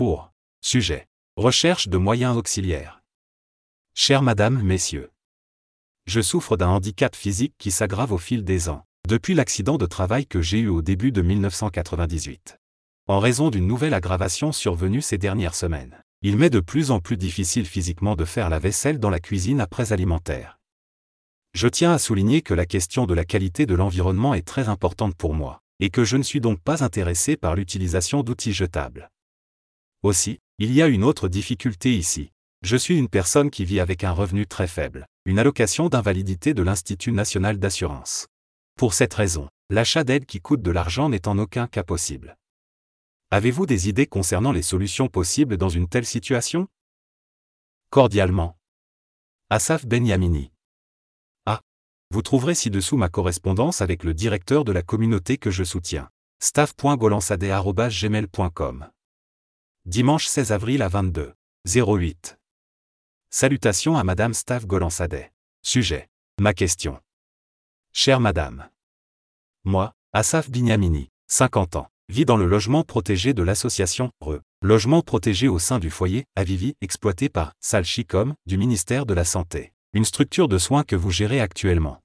pour sujet recherche de moyens auxiliaires. Chère Madame, Messieurs, je souffre d'un handicap physique qui s'aggrave au fil des ans, depuis l'accident de travail que j'ai eu au début de 1998. En raison d'une nouvelle aggravation survenue ces dernières semaines, il m'est de plus en plus difficile physiquement de faire la vaisselle dans la cuisine après alimentaire. Je tiens à souligner que la question de la qualité de l'environnement est très importante pour moi, et que je ne suis donc pas intéressé par l'utilisation d'outils jetables. Aussi, il y a une autre difficulté ici. Je suis une personne qui vit avec un revenu très faible, une allocation d'invalidité de l'Institut national d'assurance. Pour cette raison, l'achat d'aide qui coûte de l'argent n'est en aucun cas possible. Avez-vous des idées concernant les solutions possibles dans une telle situation? Cordialement. Asaf Benyamini. Ah. Vous trouverez ci-dessous ma correspondance avec le directeur de la communauté que je soutiens. staff.golansadeh.gmail.com Dimanche 16 avril à 22. 08. Salutations à Madame Staff Golansadeh. Sujet. Ma question. Chère Madame. Moi, Asaf Binyamini, 50 ans vit dans le logement protégé de l'association RE, logement protégé au sein du foyer Avivi exploité par Salchicom du ministère de la Santé, une structure de soins que vous gérez actuellement.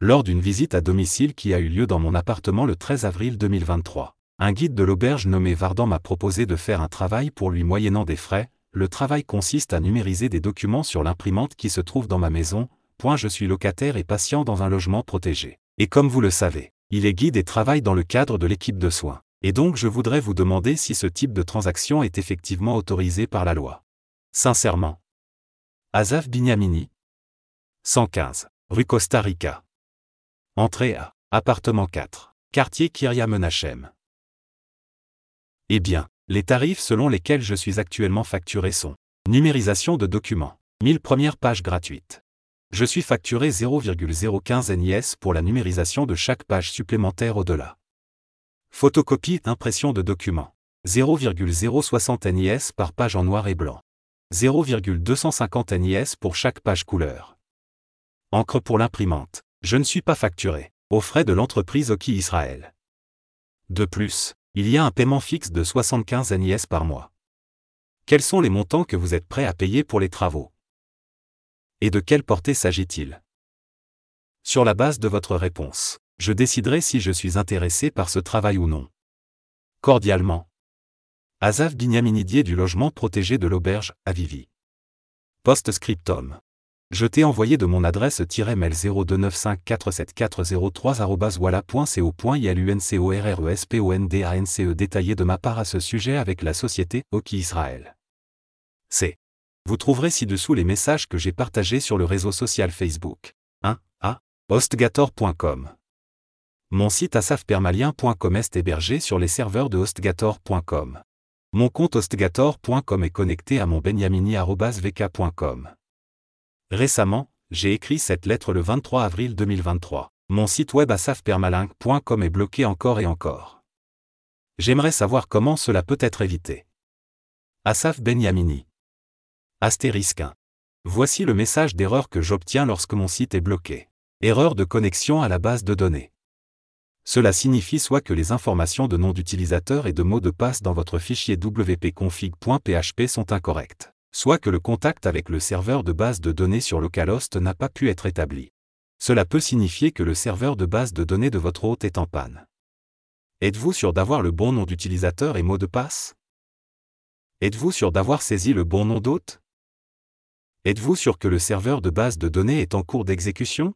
Lors d'une visite à domicile qui a eu lieu dans mon appartement le 13 avril 2023, un guide de l'auberge nommé Vardan m'a proposé de faire un travail pour lui moyennant des frais. Le travail consiste à numériser des documents sur l'imprimante qui se trouve dans ma maison. Point je suis locataire et patient dans un logement protégé. Et comme vous le savez, il est guide et travaille dans le cadre de l'équipe de soins. Et donc je voudrais vous demander si ce type de transaction est effectivement autorisé par la loi. Sincèrement. Azaf Binyamini. 115. Rue Costa Rica. Entrée à. Appartement 4. Quartier Kiria Menachem. Eh bien, les tarifs selon lesquels je suis actuellement facturé sont numérisation de documents, 1000 premières pages gratuites. Je suis facturé 0,015 NIS pour la numérisation de chaque page supplémentaire au-delà. Photocopie impression de documents. 0,060 NIS par page en noir et blanc. 0,250 NIS pour chaque page couleur. Encre pour l'imprimante. Je ne suis pas facturé, aux frais de l'entreprise Oki Israël. De plus, il y a un paiement fixe de 75 NIS par mois. Quels sont les montants que vous êtes prêt à payer pour les travaux? Et de quelle portée s'agit-il? Sur la base de votre réponse, je déciderai si je suis intéressé par ce travail ou non. Cordialement. Azaf Binyaminidier du logement protégé de l'auberge, à Vivi. Post-scriptum. Je t'ai envoyé de mon adresse-mail 02954740-voilà.co.iluncorrespondance détaillé de ma part à ce sujet avec la société Oki Israël. C'est vous trouverez ci-dessous les messages que j'ai partagés sur le réseau social Facebook. 1. A. Hostgator.com. Mon site asafpermalien.com est hébergé sur les serveurs de hostgator.com. Mon compte hostgator.com est connecté à mon benyamini.vk.com. Récemment, j'ai écrit cette lettre le 23 avril 2023. Mon site web asafpermalin.com est bloqué encore et encore. J'aimerais savoir comment cela peut être évité. Asaf Benyamini. Astérisque 1. Voici le message d'erreur que j'obtiens lorsque mon site est bloqué. Erreur de connexion à la base de données. Cela signifie soit que les informations de nom d'utilisateur et de mot de passe dans votre fichier wp-config.php sont incorrectes, soit que le contact avec le serveur de base de données sur localhost n'a pas pu être établi. Cela peut signifier que le serveur de base de données de votre hôte est en panne. Êtes-vous sûr d'avoir le bon nom d'utilisateur et mot de passe? Êtes-vous sûr d'avoir saisi le bon nom d'hôte? Êtes-vous sûr que le serveur de base de données est en cours d'exécution?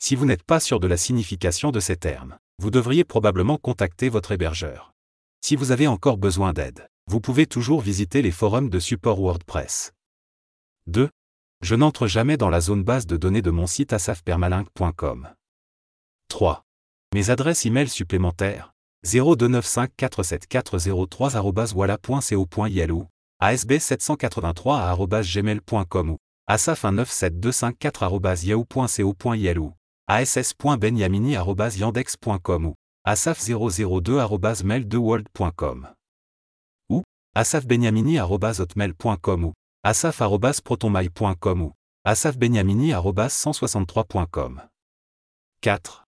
Si vous n'êtes pas sûr de la signification de ces termes, vous devriez probablement contacter votre hébergeur. Si vous avez encore besoin d'aide, vous pouvez toujours visiter les forums de support WordPress. 2. Je n'entre jamais dans la zone base de données de mon site asafpermalink.com. 3. Mes adresses e-mail supplémentaires 0295474003@voilà.co.yahoo asb783 ou asaf197254 ass.benyamini.yandex.com ou asaf002 ou asafbenyamini.hotmail.com ou asaf.protonmail.com ou asafbenyamini.163.com 4.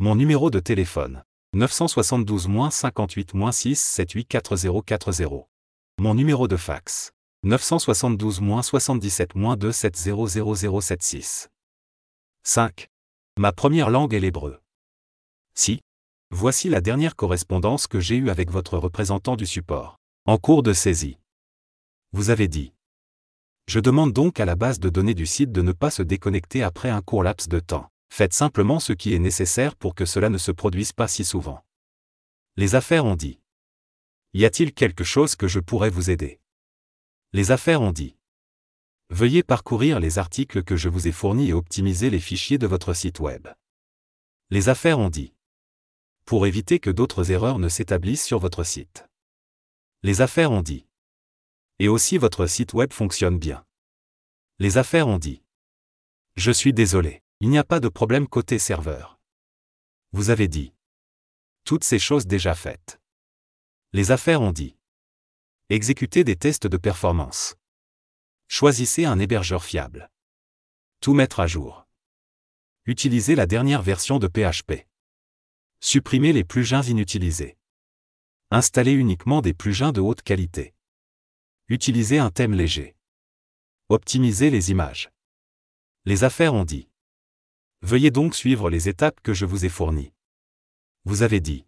Mon numéro de téléphone 972-58-6784040. Mon numéro de fax. 972-77-2700076. 5. Ma première langue est l'hébreu. Si. Voici la dernière correspondance que j'ai eue avec votre représentant du support. En cours de saisie. Vous avez dit. Je demande donc à la base de données du site de ne pas se déconnecter après un court laps de temps. Faites simplement ce qui est nécessaire pour que cela ne se produise pas si souvent. Les affaires ont dit. Y a-t-il quelque chose que je pourrais vous aider? Les affaires ont dit. Veuillez parcourir les articles que je vous ai fournis et optimiser les fichiers de votre site web. Les affaires ont dit. Pour éviter que d'autres erreurs ne s'établissent sur votre site. Les affaires ont dit. Et aussi votre site web fonctionne bien. Les affaires ont dit. Je suis désolé, il n'y a pas de problème côté serveur. Vous avez dit. Toutes ces choses déjà faites. Les affaires ont dit. Exécutez des tests de performance. Choisissez un hébergeur fiable. Tout mettre à jour. Utilisez la dernière version de PHP. Supprimez les plugins inutilisés. Installez uniquement des plugins de haute qualité. Utilisez un thème léger. Optimisez les images. Les affaires ont dit. Veuillez donc suivre les étapes que je vous ai fournies. Vous avez dit.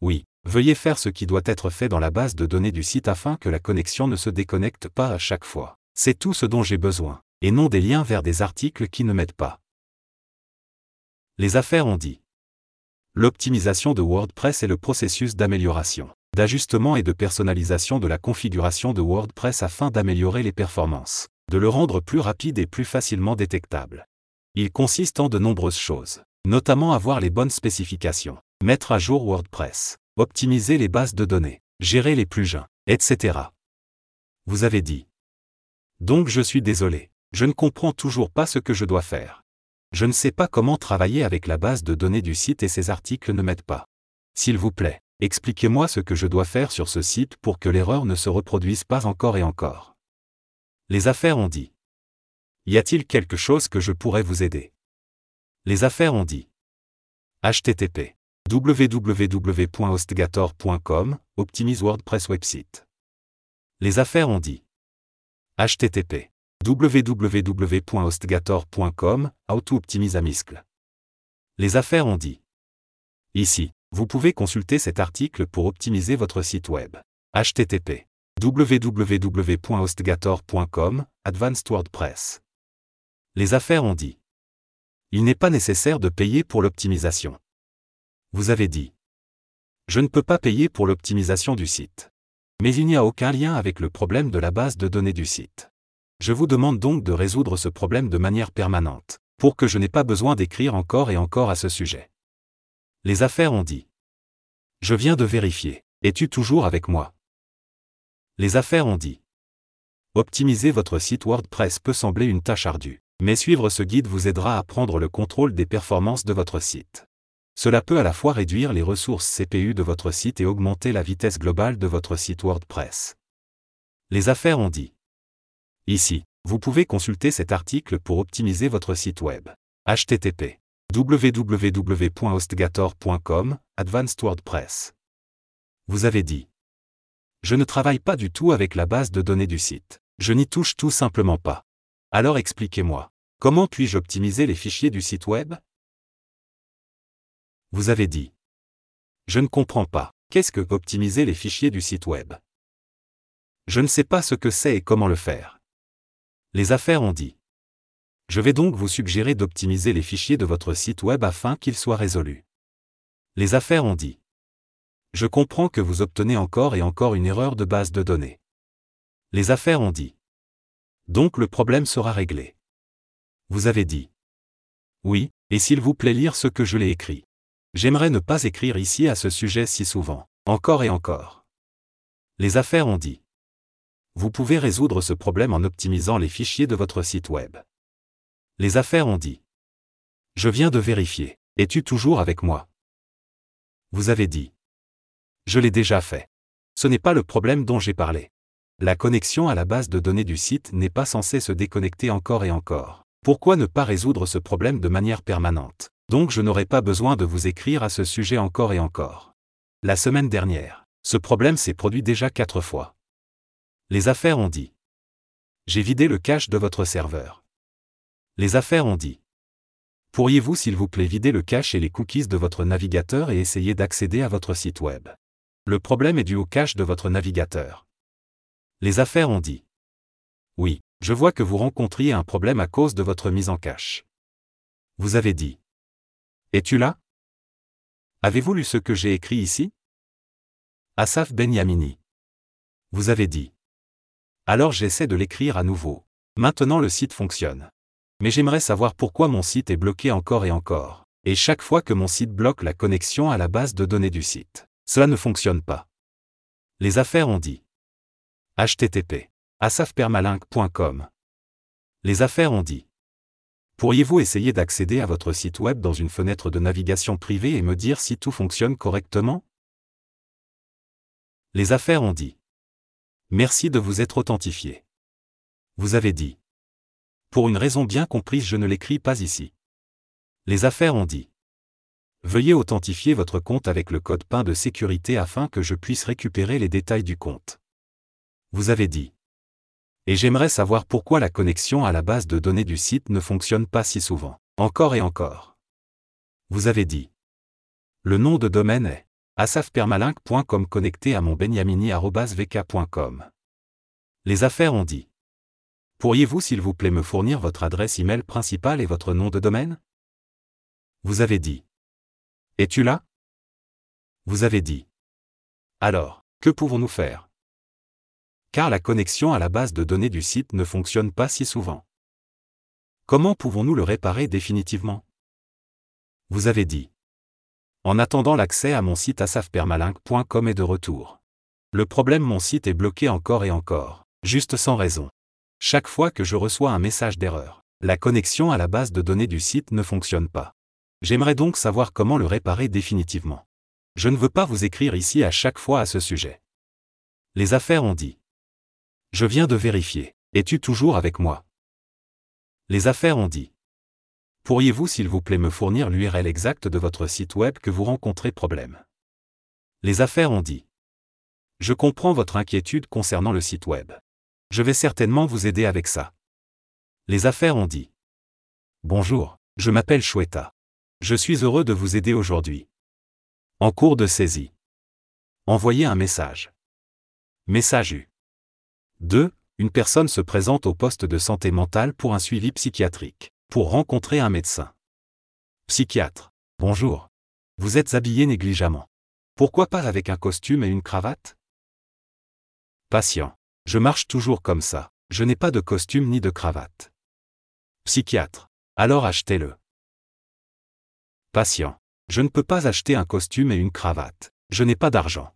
Oui, veuillez faire ce qui doit être fait dans la base de données du site afin que la connexion ne se déconnecte pas à chaque fois. C'est tout ce dont j'ai besoin, et non des liens vers des articles qui ne m'aident pas. Les affaires ont dit. L'optimisation de WordPress est le processus d'amélioration d'ajustement et de personnalisation de la configuration de WordPress afin d'améliorer les performances, de le rendre plus rapide et plus facilement détectable. Il consiste en de nombreuses choses, notamment avoir les bonnes spécifications, mettre à jour WordPress, optimiser les bases de données, gérer les plugins, etc. Vous avez dit. Donc je suis désolé, je ne comprends toujours pas ce que je dois faire. Je ne sais pas comment travailler avec la base de données du site et ces articles ne m'aident pas. S'il vous plaît, Expliquez-moi ce que je dois faire sur ce site pour que l'erreur ne se reproduise pas encore et encore. Les affaires ont dit. Y a-t-il quelque chose que je pourrais vous aider? Les affaires ont dit. http www.hostgator.com optimise WordPress website. Les affaires ont dit. http www.hostgator.com auto-optimise Amiscle. Les affaires ont dit. Ici. Vous pouvez consulter cet article pour optimiser votre site web. http www.hostgator.com Advanced WordPress. Les affaires ont dit. Il n'est pas nécessaire de payer pour l'optimisation. Vous avez dit. Je ne peux pas payer pour l'optimisation du site. Mais il n'y a aucun lien avec le problème de la base de données du site. Je vous demande donc de résoudre ce problème de manière permanente, pour que je n'ai pas besoin d'écrire encore et encore à ce sujet. Les affaires ont dit. Je viens de vérifier. Es-tu toujours avec moi? Les affaires ont dit. Optimiser votre site WordPress peut sembler une tâche ardue, mais suivre ce guide vous aidera à prendre le contrôle des performances de votre site. Cela peut à la fois réduire les ressources CPU de votre site et augmenter la vitesse globale de votre site WordPress. Les affaires ont dit. Ici, vous pouvez consulter cet article pour optimiser votre site web. http www.hostgator.com, Advanced WordPress. Vous avez dit. Je ne travaille pas du tout avec la base de données du site. Je n'y touche tout simplement pas. Alors expliquez-moi. Comment puis-je optimiser les fichiers du site web? Vous avez dit. Je ne comprends pas. Qu'est-ce que optimiser les fichiers du site web? Je ne sais pas ce que c'est et comment le faire. Les affaires ont dit. Je vais donc vous suggérer d'optimiser les fichiers de votre site web afin qu'ils soient résolus. Les affaires ont dit. Je comprends que vous obtenez encore et encore une erreur de base de données. Les affaires ont dit. Donc le problème sera réglé. Vous avez dit. Oui, et s'il vous plaît lire ce que je l'ai écrit. J'aimerais ne pas écrire ici à ce sujet si souvent, encore et encore. Les affaires ont dit. Vous pouvez résoudre ce problème en optimisant les fichiers de votre site web. Les affaires ont dit. Je viens de vérifier. Es-tu toujours avec moi? Vous avez dit. Je l'ai déjà fait. Ce n'est pas le problème dont j'ai parlé. La connexion à la base de données du site n'est pas censée se déconnecter encore et encore. Pourquoi ne pas résoudre ce problème de manière permanente? Donc je n'aurai pas besoin de vous écrire à ce sujet encore et encore. La semaine dernière, ce problème s'est produit déjà quatre fois. Les affaires ont dit. J'ai vidé le cache de votre serveur. Les affaires ont dit. Pourriez-vous s'il vous plaît vider le cache et les cookies de votre navigateur et essayer d'accéder à votre site web? Le problème est dû au cache de votre navigateur. Les affaires ont dit. Oui, je vois que vous rencontriez un problème à cause de votre mise en cache. Vous avez dit. Es-tu là? Avez-vous lu ce que j'ai écrit ici? Asaf Benyamini. Vous avez dit. Alors j'essaie de l'écrire à nouveau. Maintenant le site fonctionne. Mais j'aimerais savoir pourquoi mon site est bloqué encore et encore. Et chaque fois que mon site bloque la connexion à la base de données du site, cela ne fonctionne pas. Les affaires ont dit. http asafpermalink.com. Les affaires ont dit. Pourriez-vous essayer d'accéder à votre site web dans une fenêtre de navigation privée et me dire si tout fonctionne correctement? Les affaires ont dit. Merci de vous être authentifié. Vous avez dit. Pour une raison bien comprise, je ne l'écris pas ici. Les affaires ont dit. Veuillez authentifier votre compte avec le code PIN de sécurité afin que je puisse récupérer les détails du compte. Vous avez dit. Et j'aimerais savoir pourquoi la connexion à la base de données du site ne fonctionne pas si souvent, encore et encore. Vous avez dit. Le nom de domaine est asafpermalink.com connecté à mon benyamini.vk.com. Les affaires ont dit. Pourriez-vous s'il vous plaît me fournir votre adresse email principale et votre nom de domaine? Vous avez dit. Es-tu là? Vous avez dit. Alors, que pouvons-nous faire? Car la connexion à la base de données du site ne fonctionne pas si souvent. Comment pouvons-nous le réparer définitivement? Vous avez dit. En attendant l'accès à mon site asafpermalink.com est de retour. Le problème mon site est bloqué encore et encore, juste sans raison. Chaque fois que je reçois un message d'erreur, la connexion à la base de données du site ne fonctionne pas. J'aimerais donc savoir comment le réparer définitivement. Je ne veux pas vous écrire ici à chaque fois à ce sujet. Les affaires ont dit. Je viens de vérifier. Es-tu toujours avec moi? Les affaires ont dit. Pourriez-vous s'il vous plaît me fournir l'URL exacte de votre site web que vous rencontrez problème? Les affaires ont dit. Je comprends votre inquiétude concernant le site web. Je vais certainement vous aider avec ça. Les affaires ont dit. Bonjour, je m'appelle Chouetta. Je suis heureux de vous aider aujourd'hui. En cours de saisie. Envoyez un message. Message U. 2. Une personne se présente au poste de santé mentale pour un suivi psychiatrique, pour rencontrer un médecin. Psychiatre. Bonjour. Vous êtes habillé négligemment. Pourquoi pas avec un costume et une cravate? Patient. Je marche toujours comme ça. Je n'ai pas de costume ni de cravate. Psychiatre. Alors achetez-le. Patient. Je ne peux pas acheter un costume et une cravate. Je n'ai pas d'argent.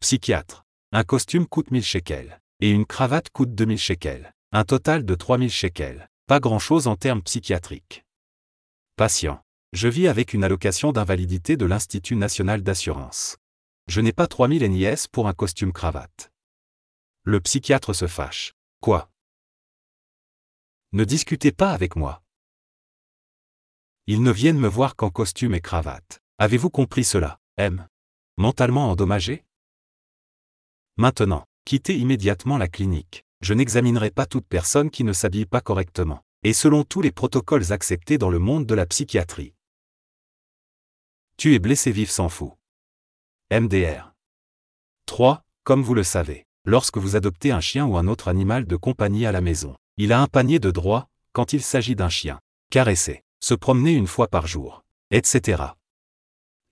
Psychiatre. Un costume coûte 1000 shekels. Et une cravate coûte 2000 shekels. Un total de 3000 shekels. Pas grand-chose en termes psychiatriques. Patient. Je vis avec une allocation d'invalidité de l'Institut national d'assurance. Je n'ai pas 3000 NIS pour un costume cravate. Le psychiatre se fâche. Quoi? Ne discutez pas avec moi. Ils ne viennent me voir qu'en costume et cravate. Avez-vous compris cela, M Mentalement endommagé? Maintenant, quittez immédiatement la clinique. Je n'examinerai pas toute personne qui ne s'habille pas correctement, et selon tous les protocoles acceptés dans le monde de la psychiatrie. Tu es blessé vif sans fou. MDR. 3. Comme vous le savez, lorsque vous adoptez un chien ou un autre animal de compagnie à la maison. Il a un panier de droits, quand il s'agit d'un chien. Caresser, se promener une fois par jour, etc.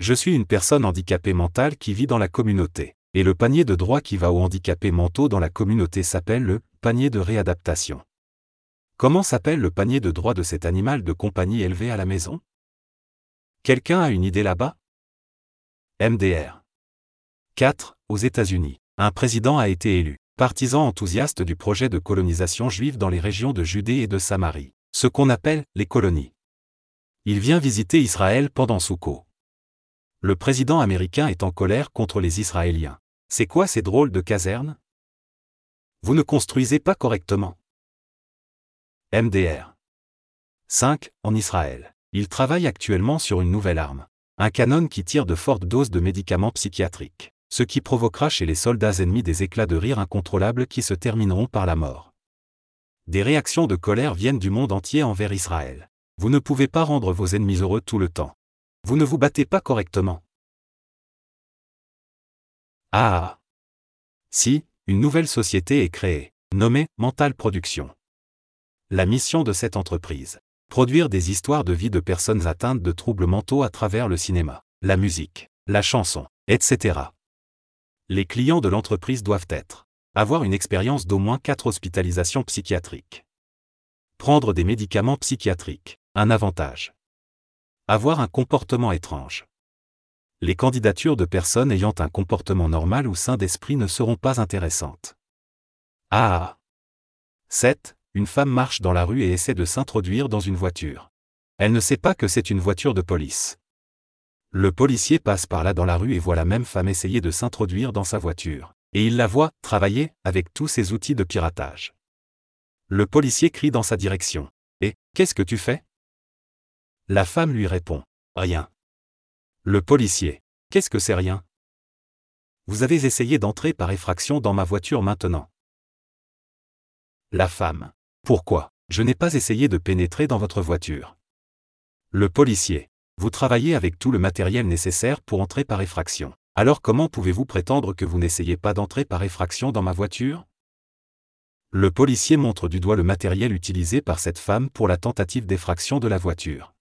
Je suis une personne handicapée mentale qui vit dans la communauté, et le panier de droits qui va aux handicapés mentaux dans la communauté s'appelle le panier de réadaptation. Comment s'appelle le panier de droits de cet animal de compagnie élevé à la maison? Quelqu'un a une idée là-bas? MDR. 4. Aux États-Unis un président a été élu, partisan enthousiaste du projet de colonisation juive dans les régions de Judée et de Samarie, ce qu'on appelle les colonies. Il vient visiter Israël pendant Souko. Le président américain est en colère contre les Israéliens. C'est quoi ces drôles de casernes? Vous ne construisez pas correctement. MDR. 5. En Israël. Il travaille actuellement sur une nouvelle arme. Un canon qui tire de fortes doses de médicaments psychiatriques, ce qui provoquera chez les soldats ennemis des éclats de rire incontrôlables qui se termineront par la mort. Des réactions de colère viennent du monde entier envers Israël. Vous ne pouvez pas rendre vos ennemis heureux tout le temps. Vous ne vous battez pas correctement. Ah Si, une nouvelle société est créée, nommée Mental Production. La mission de cette entreprise produire des histoires de vie de personnes atteintes de troubles mentaux à travers le cinéma, la musique, la chanson, etc. Les clients de l'entreprise doivent être avoir une expérience d'au moins 4 hospitalisations psychiatriques. Prendre des médicaments psychiatriques, un avantage. Avoir un comportement étrange. Les candidatures de personnes ayant un comportement normal ou sain d'esprit ne seront pas intéressantes. Ah 7 une femme marche dans la rue et essaie de s'introduire dans une voiture. Elle ne sait pas que c'est une voiture de police. Le policier passe par là dans la rue et voit la même femme essayer de s'introduire dans sa voiture. Et il la voit travailler avec tous ses outils de piratage. Le policier crie dans sa direction. Et, qu'est-ce que tu fais? La femme lui répond. Rien. Le policier. Qu'est-ce que c'est rien? Vous avez essayé d'entrer par effraction dans ma voiture maintenant. La femme. Pourquoi? Je n'ai pas essayé de pénétrer dans votre voiture. Le policier. Vous travaillez avec tout le matériel nécessaire pour entrer par effraction. Alors comment pouvez-vous prétendre que vous n'essayez pas d'entrer par effraction dans ma voiture? Le policier montre du doigt le matériel utilisé par cette femme pour la tentative d'effraction de la voiture.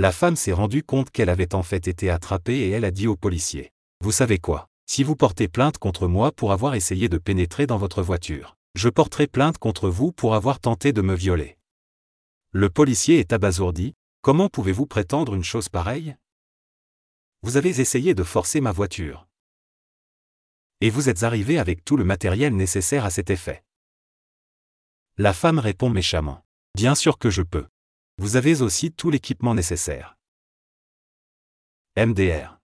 La femme s'est rendue compte qu'elle avait en fait été attrapée et elle a dit au policier. Vous savez quoi? Si vous portez plainte contre moi pour avoir essayé de pénétrer dans votre voiture, je porterai plainte contre vous pour avoir tenté de me violer. Le policier est abasourdi, comment pouvez-vous prétendre une chose pareille? Vous avez essayé de forcer ma voiture. Et vous êtes arrivé avec tout le matériel nécessaire à cet effet. La femme répond méchamment. Bien sûr que je peux. Vous avez aussi tout l'équipement nécessaire. MDR.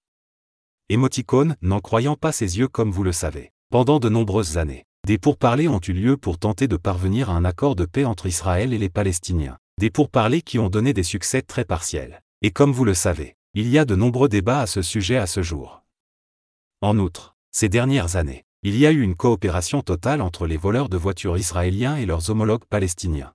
Émoticône, n'en croyant pas ses yeux comme vous le savez. Pendant de nombreuses années, des pourparlers ont eu lieu pour tenter de parvenir à un accord de paix entre Israël et les Palestiniens. Des pourparlers qui ont donné des succès très partiels. Et comme vous le savez, il y a de nombreux débats à ce sujet à ce jour. En outre, ces dernières années, il y a eu une coopération totale entre les voleurs de voitures israéliens et leurs homologues palestiniens.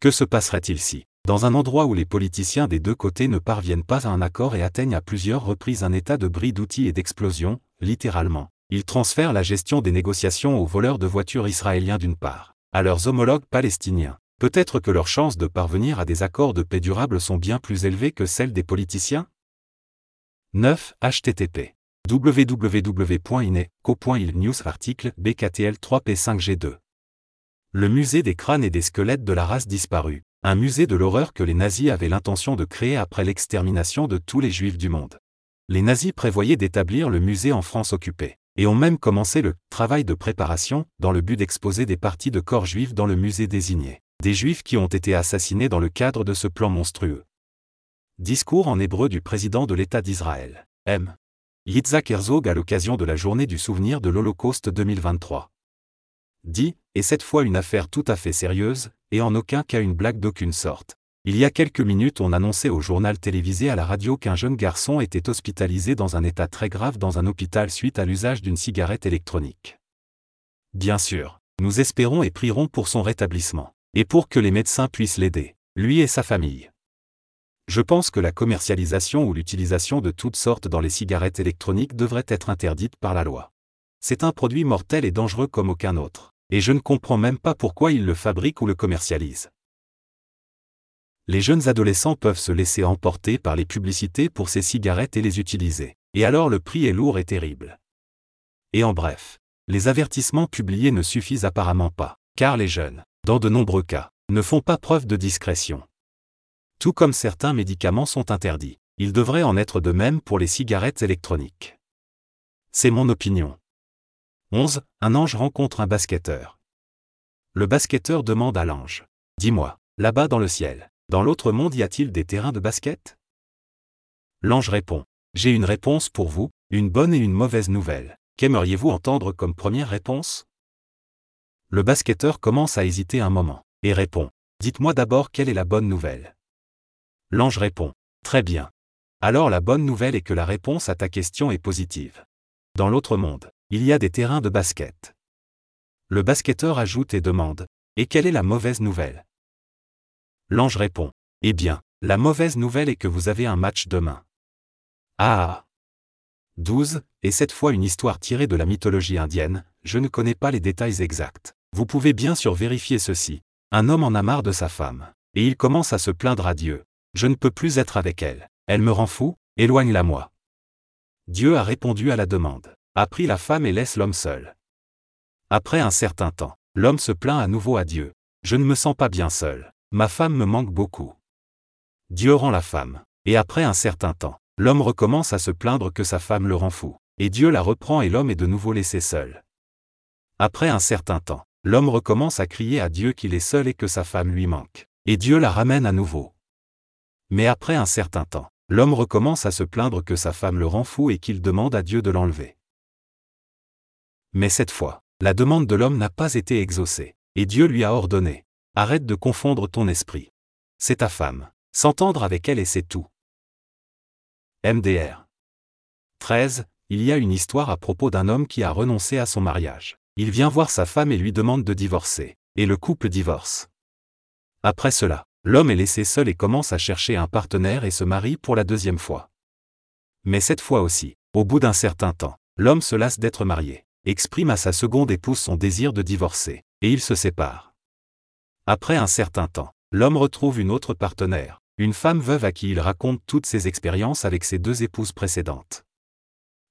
Que se passerait-il si, dans un endroit où les politiciens des deux côtés ne parviennent pas à un accord et atteignent à plusieurs reprises un état de bris d'outils et d'explosion, littéralement, ils transfèrent la gestion des négociations aux voleurs de voitures israéliens d'une part, à leurs homologues palestiniens. Peut-être que leurs chances de parvenir à des accords de paix durables sont bien plus élevées que celles des politiciens? 9. http www.ineco.il News article BKTL 3P5G2 Le musée des crânes et des squelettes de la race disparue, un musée de l'horreur que les nazis avaient l'intention de créer après l'extermination de tous les juifs du monde. Les nazis prévoyaient d'établir le musée en France occupée et ont même commencé le travail de préparation dans le but d'exposer des parties de corps juifs dans le musée désigné. Des juifs qui ont été assassinés dans le cadre de ce plan monstrueux. Discours en hébreu du président de l'État d'Israël, M. Yitzhak Herzog à l'occasion de la journée du souvenir de l'Holocauste 2023. Dit, et cette fois une affaire tout à fait sérieuse, et en aucun cas une blague d'aucune sorte. Il y a quelques minutes, on annonçait au journal télévisé à la radio qu'un jeune garçon était hospitalisé dans un état très grave dans un hôpital suite à l'usage d'une cigarette électronique. Bien sûr, nous espérons et prierons pour son rétablissement, et pour que les médecins puissent l'aider, lui et sa famille. Je pense que la commercialisation ou l'utilisation de toutes sortes dans les cigarettes électroniques devrait être interdite par la loi. C'est un produit mortel et dangereux comme aucun autre, et je ne comprends même pas pourquoi ils le fabriquent ou le commercialisent les jeunes adolescents peuvent se laisser emporter par les publicités pour ces cigarettes et les utiliser. Et alors le prix est lourd et terrible. Et en bref, les avertissements publiés ne suffisent apparemment pas, car les jeunes, dans de nombreux cas, ne font pas preuve de discrétion. Tout comme certains médicaments sont interdits, il devrait en être de même pour les cigarettes électroniques. C'est mon opinion. 11. Un ange rencontre un basketteur. Le basketteur demande à l'ange. Dis-moi, là-bas dans le ciel, dans l'autre monde y a-t-il des terrains de basket? L'ange répond. J'ai une réponse pour vous, une bonne et une mauvaise nouvelle. Qu'aimeriez-vous entendre comme première réponse? Le basketteur commence à hésiter un moment, et répond. Dites-moi d'abord quelle est la bonne nouvelle. L'ange répond. Très bien. Alors la bonne nouvelle est que la réponse à ta question est positive. Dans l'autre monde, il y a des terrains de basket. Le basketteur ajoute et demande. Et quelle est la mauvaise nouvelle? L'ange répond. Eh bien, la mauvaise nouvelle est que vous avez un match demain. Ah 12, et cette fois une histoire tirée de la mythologie indienne, je ne connais pas les détails exacts. Vous pouvez bien sûr vérifier ceci. Un homme en a marre de sa femme. Et il commence à se plaindre à Dieu. Je ne peux plus être avec elle. Elle me rend fou, éloigne-la moi. Dieu a répondu à la demande. A pris la femme et laisse l'homme seul. Après un certain temps, l'homme se plaint à nouveau à Dieu. Je ne me sens pas bien seul. Ma femme me manque beaucoup. Dieu rend la femme. Et après un certain temps, l'homme recommence à se plaindre que sa femme le rend fou. Et Dieu la reprend et l'homme est de nouveau laissé seul. Après un certain temps, l'homme recommence à crier à Dieu qu'il est seul et que sa femme lui manque. Et Dieu la ramène à nouveau. Mais après un certain temps, l'homme recommence à se plaindre que sa femme le rend fou et qu'il demande à Dieu de l'enlever. Mais cette fois, la demande de l'homme n'a pas été exaucée, et Dieu lui a ordonné. Arrête de confondre ton esprit. C'est ta femme. S'entendre avec elle et c'est tout. MDR 13. Il y a une histoire à propos d'un homme qui a renoncé à son mariage. Il vient voir sa femme et lui demande de divorcer. Et le couple divorce. Après cela, l'homme est laissé seul et commence à chercher un partenaire et se marie pour la deuxième fois. Mais cette fois aussi, au bout d'un certain temps, l'homme se lasse d'être marié, exprime à sa seconde épouse son désir de divorcer, et ils se séparent. Après un certain temps, l'homme retrouve une autre partenaire, une femme veuve à qui il raconte toutes ses expériences avec ses deux épouses précédentes.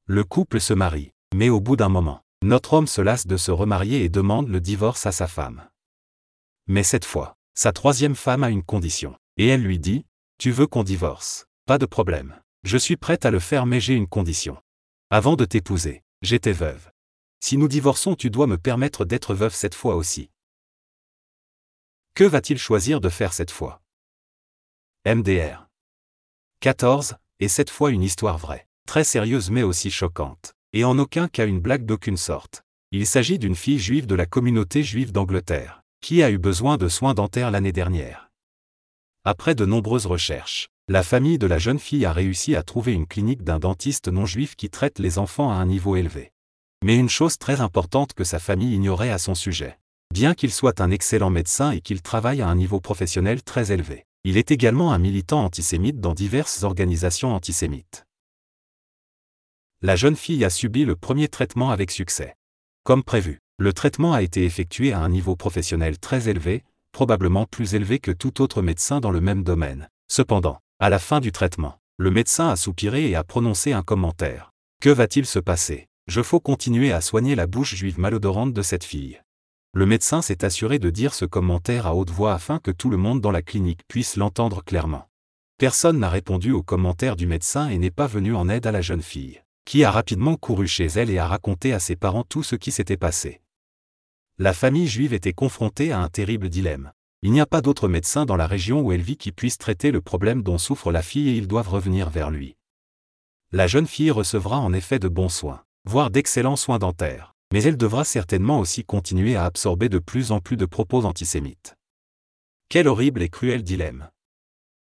Le couple se marie, mais au bout d'un moment, notre homme se lasse de se remarier et demande le divorce à sa femme. Mais cette fois, sa troisième femme a une condition. Et elle lui dit, Tu veux qu'on divorce Pas de problème. Je suis prête à le faire mais j'ai une condition. Avant de t'épouser, j'étais veuve. Si nous divorçons tu dois me permettre d'être veuve cette fois aussi. Que va-t-il choisir de faire cette fois? MDR 14, et cette fois une histoire vraie, très sérieuse mais aussi choquante, et en aucun cas une blague d'aucune sorte. Il s'agit d'une fille juive de la communauté juive d'Angleterre qui a eu besoin de soins dentaires l'année dernière. Après de nombreuses recherches, la famille de la jeune fille a réussi à trouver une clinique d'un dentiste non juif qui traite les enfants à un niveau élevé. Mais une chose très importante que sa famille ignorait à son sujet. Bien qu'il soit un excellent médecin et qu'il travaille à un niveau professionnel très élevé, il est également un militant antisémite dans diverses organisations antisémites. La jeune fille a subi le premier traitement avec succès. Comme prévu, le traitement a été effectué à un niveau professionnel très élevé, probablement plus élevé que tout autre médecin dans le même domaine. Cependant, à la fin du traitement, le médecin a soupiré et a prononcé un commentaire. Que va-t-il se passer? Je faut continuer à soigner la bouche juive malodorante de cette fille. Le médecin s'est assuré de dire ce commentaire à haute voix afin que tout le monde dans la clinique puisse l'entendre clairement. Personne n'a répondu au commentaire du médecin et n'est pas venu en aide à la jeune fille, qui a rapidement couru chez elle et a raconté à ses parents tout ce qui s'était passé la famille juive était confrontée à un terrible dilemme. Il n'y a pas d'autre médecin dans la région où elle vit qui puisse traiter le problème dont souffre la fille et ils doivent revenir vers lui. La jeune fille recevra en effet de bons soins, voire d'excellents soins dentaires, mais elle devra certainement aussi continuer à absorber de plus en plus de propos antisémites. Quel horrible et cruel dilemme.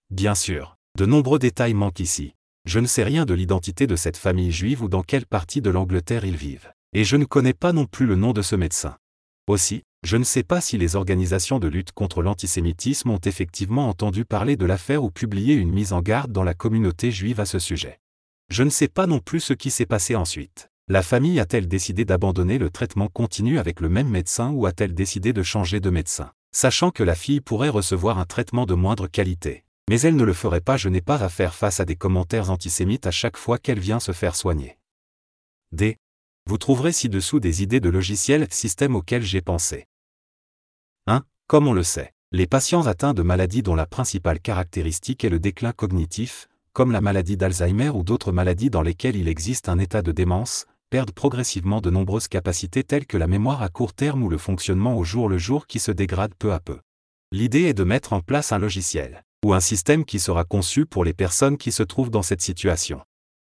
Bien sûr, de nombreux détails manquent ici. Je ne sais rien de l'identité de cette famille juive ou dans quelle partie de l'Angleterre ils vivent. Et je ne connais pas non plus le nom de ce médecin. Aussi, je ne sais pas si les organisations de lutte contre l'antisémitisme ont effectivement entendu parler de l'affaire ou publié une mise en garde dans la communauté juive à ce sujet. Je ne sais pas non plus ce qui s'est passé ensuite. La famille a-t-elle décidé d'abandonner le traitement continu avec le même médecin ou a-t-elle décidé de changer de médecin, sachant que la fille pourrait recevoir un traitement de moindre qualité Mais elle ne le ferait pas, je n'ai pas à faire face à des commentaires antisémites à chaque fois qu'elle vient se faire soigner. D. Vous trouverez ci-dessous des idées de logiciels systèmes auxquels j'ai pensé. 1. Comme on le sait, les patients atteints de maladies dont la principale caractéristique est le déclin cognitif, comme la maladie d'Alzheimer ou d'autres maladies dans lesquelles il existe un état de démence, perdent progressivement de nombreuses capacités telles que la mémoire à court terme ou le fonctionnement au jour le jour qui se dégrade peu à peu. L'idée est de mettre en place un logiciel, ou un système qui sera conçu pour les personnes qui se trouvent dans cette situation.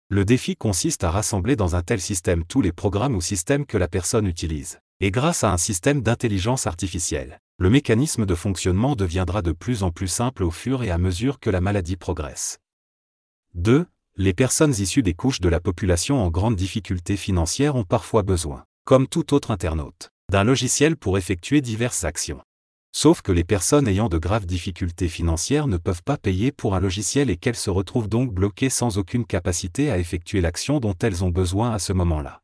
Le défi consiste à rassembler dans un tel système tous les programmes ou systèmes que la personne utilise. Et grâce à un système d'intelligence artificielle, le mécanisme de fonctionnement deviendra de plus en plus simple au fur et à mesure que la maladie progresse. 2. Les personnes issues des couches de la population en grande difficulté financière ont parfois besoin, comme tout autre internaute, d'un logiciel pour effectuer diverses actions. Sauf que les personnes ayant de graves difficultés financières ne peuvent pas payer pour un logiciel et qu'elles se retrouvent donc bloquées sans aucune capacité à effectuer l'action dont elles ont besoin à ce moment-là.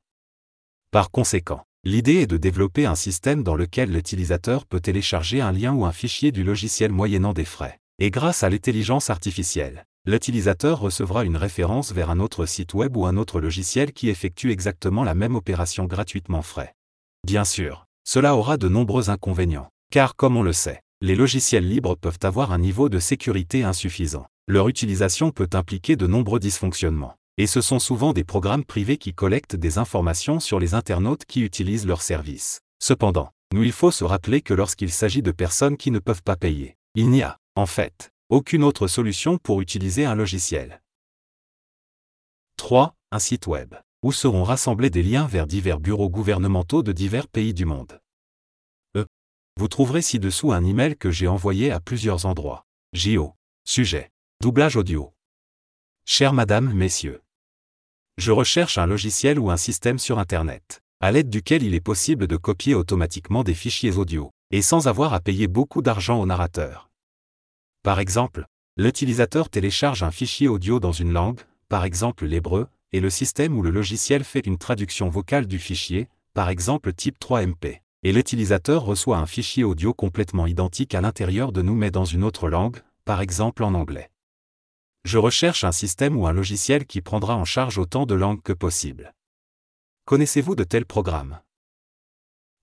Par conséquent, l'idée est de développer un système dans lequel l'utilisateur peut télécharger un lien ou un fichier du logiciel moyennant des frais. Et grâce à l'intelligence artificielle, l'utilisateur recevra une référence vers un autre site web ou un autre logiciel qui effectue exactement la même opération gratuitement frais. Bien sûr, cela aura de nombreux inconvénients. Car comme on le sait, les logiciels libres peuvent avoir un niveau de sécurité insuffisant. Leur utilisation peut impliquer de nombreux dysfonctionnements. Et ce sont souvent des programmes privés qui collectent des informations sur les internautes qui utilisent leurs services. Cependant, nous il faut se rappeler que lorsqu'il s'agit de personnes qui ne peuvent pas payer, il n'y a, en fait, aucune autre solution pour utiliser un logiciel. 3. Un site web, où seront rassemblés des liens vers divers bureaux gouvernementaux de divers pays du monde. Vous trouverez ci-dessous un email que j'ai envoyé à plusieurs endroits. JO. Sujet. Doublage audio. Chère Madame, Messieurs. Je recherche un logiciel ou un système sur Internet, à l'aide duquel il est possible de copier automatiquement des fichiers audio, et sans avoir à payer beaucoup d'argent au narrateur. Par exemple, l'utilisateur télécharge un fichier audio dans une langue, par exemple l'hébreu, et le système ou le logiciel fait une traduction vocale du fichier, par exemple type 3MP et l'utilisateur reçoit un fichier audio complètement identique à l'intérieur de nous mais dans une autre langue, par exemple en anglais. Je recherche un système ou un logiciel qui prendra en charge autant de langues que possible. Connaissez-vous de tels programmes?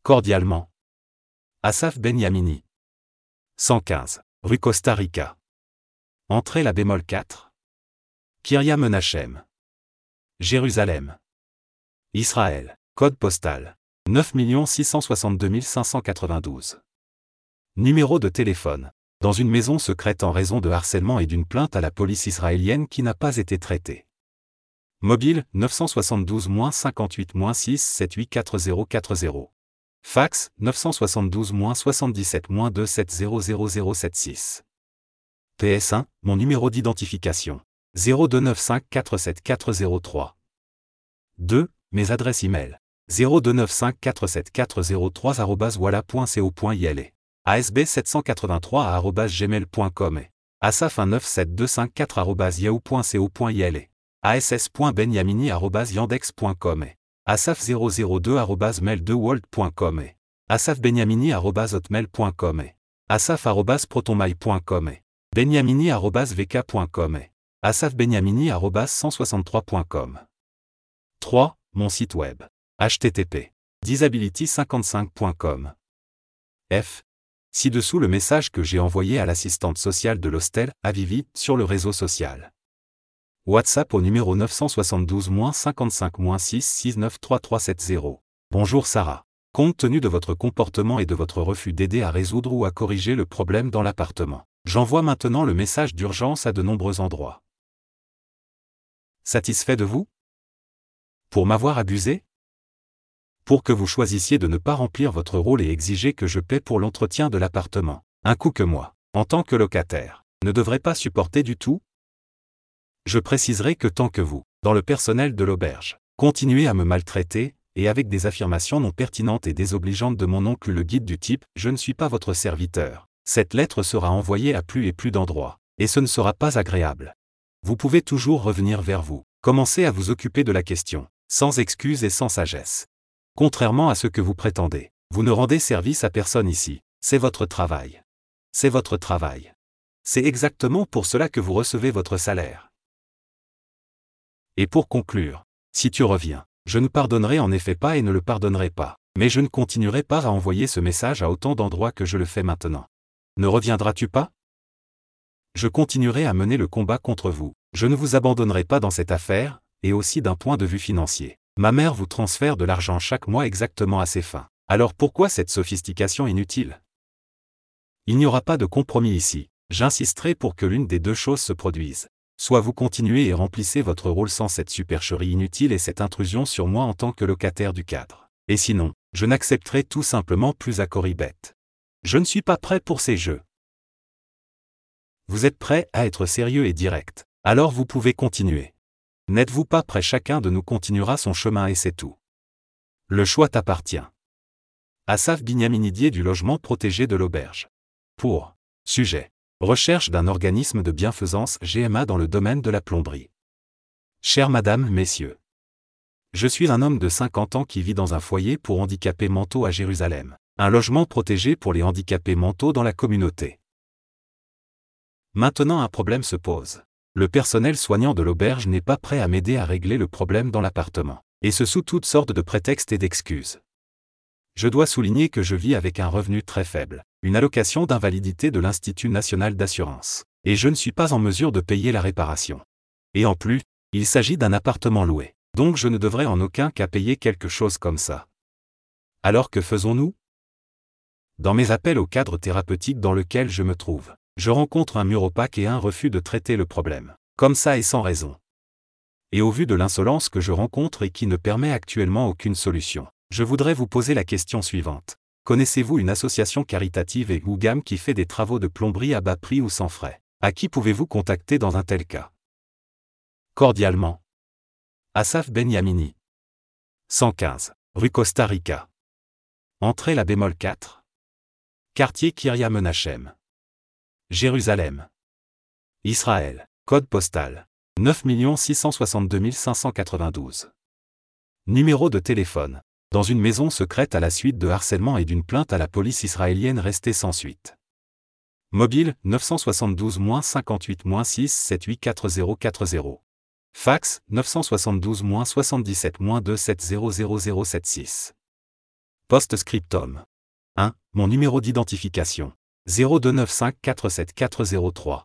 Cordialement. Asaf Benyamini. 115, rue Costa Rica. Entrée la bémol 4. Kiria Menachem. Jérusalem. Israël. Code postal. 9 662 592. Numéro de téléphone. Dans une maison secrète en raison de harcèlement et d'une plainte à la police israélienne qui n'a pas été traitée. Mobile 972-58-6784040. Fax 972-77-2700076. PS1, mon numéro d'identification. 0295474003. 2. Mes adresses e-mail. 029547403 ASB 783 gmail.com et asaf 197254 yahoo.co.il ass.benyamini yandex.com et asaf 002 mail2world.com et asaf benyamini hotmail.com et asaf protonmail.com et benyamini vk.com et asaf benyamini 163.com 3. Mon site web http disability55.com F. Ci-dessous le message que j'ai envoyé à l'assistante sociale de l'hostel, Avivi, sur le réseau social. WhatsApp au numéro 972-55-6693370. Bonjour Sarah. Compte tenu de votre comportement et de votre refus d'aider à résoudre ou à corriger le problème dans l'appartement, j'envoie maintenant le message d'urgence à de nombreux endroits. Satisfait de vous? Pour m'avoir abusé? Pour que vous choisissiez de ne pas remplir votre rôle et exiger que je paie pour l'entretien de l'appartement. Un coup que moi, en tant que locataire, ne devrais pas supporter du tout Je préciserai que tant que vous, dans le personnel de l'auberge, continuez à me maltraiter, et avec des affirmations non pertinentes et désobligeantes de mon oncle le guide du type ⁇ Je ne suis pas votre serviteur ⁇ cette lettre sera envoyée à plus et plus d'endroits, et ce ne sera pas agréable. Vous pouvez toujours revenir vers vous, commencez à vous occuper de la question, sans excuse et sans sagesse. Contrairement à ce que vous prétendez, vous ne rendez service à personne ici, c'est votre travail. C'est votre travail. C'est exactement pour cela que vous recevez votre salaire. Et pour conclure, si tu reviens, je ne pardonnerai en effet pas et ne le pardonnerai pas, mais je ne continuerai pas à envoyer ce message à autant d'endroits que je le fais maintenant. Ne reviendras-tu pas? Je continuerai à mener le combat contre vous, je ne vous abandonnerai pas dans cette affaire, et aussi d'un point de vue financier. Ma mère vous transfère de l'argent chaque mois exactement à ses fins. Alors pourquoi cette sophistication inutile? Il n'y aura pas de compromis ici. J'insisterai pour que l'une des deux choses se produise. Soit vous continuez et remplissez votre rôle sans cette supercherie inutile et cette intrusion sur moi en tant que locataire du cadre. Et sinon, je n'accepterai tout simplement plus à Coribet. Je ne suis pas prêt pour ces jeux. Vous êtes prêt à être sérieux et direct. Alors vous pouvez continuer. N'êtes-vous pas prêt Chacun de nous continuera son chemin et c'est tout. Le choix t'appartient. Asaf Binyaminidier du logement protégé de l'auberge. Pour sujet. Recherche d'un organisme de bienfaisance GMA dans le domaine de la plomberie. Chère Madame, Messieurs. Je suis un homme de 50 ans qui vit dans un foyer pour handicapés mentaux à Jérusalem, un logement protégé pour les handicapés mentaux dans la communauté. Maintenant un problème se pose. Le personnel soignant de l'auberge n'est pas prêt à m'aider à régler le problème dans l'appartement, et ce sous toutes sortes de prétextes et d'excuses. Je dois souligner que je vis avec un revenu très faible, une allocation d'invalidité de l'Institut national d'assurance, et je ne suis pas en mesure de payer la réparation. Et en plus, il s'agit d'un appartement loué, donc je ne devrais en aucun cas payer quelque chose comme ça. Alors que faisons-nous? Dans mes appels au cadre thérapeutique dans lequel je me trouve, je rencontre un mur opaque et un refus de traiter le problème, comme ça et sans raison. Et au vu de l'insolence que je rencontre et qui ne permet actuellement aucune solution, je voudrais vous poser la question suivante. Connaissez-vous une association caritative et Ougam qui fait des travaux de plomberie à bas prix ou sans frais? À qui pouvez-vous contacter dans un tel cas? Cordialement. Asaf Benyamini. 115, rue Costa Rica. Entrée la bémol 4. Quartier Kiria Menachem. Jérusalem. Israël. Code postal. 9 662 592. Numéro de téléphone. Dans une maison secrète à la suite de harcèlement et d'une plainte à la police israélienne restée sans suite. Mobile 972-58-6784040. Fax 972-77-2700076. Post-scriptum. 1. Mon numéro d'identification. 0295474003.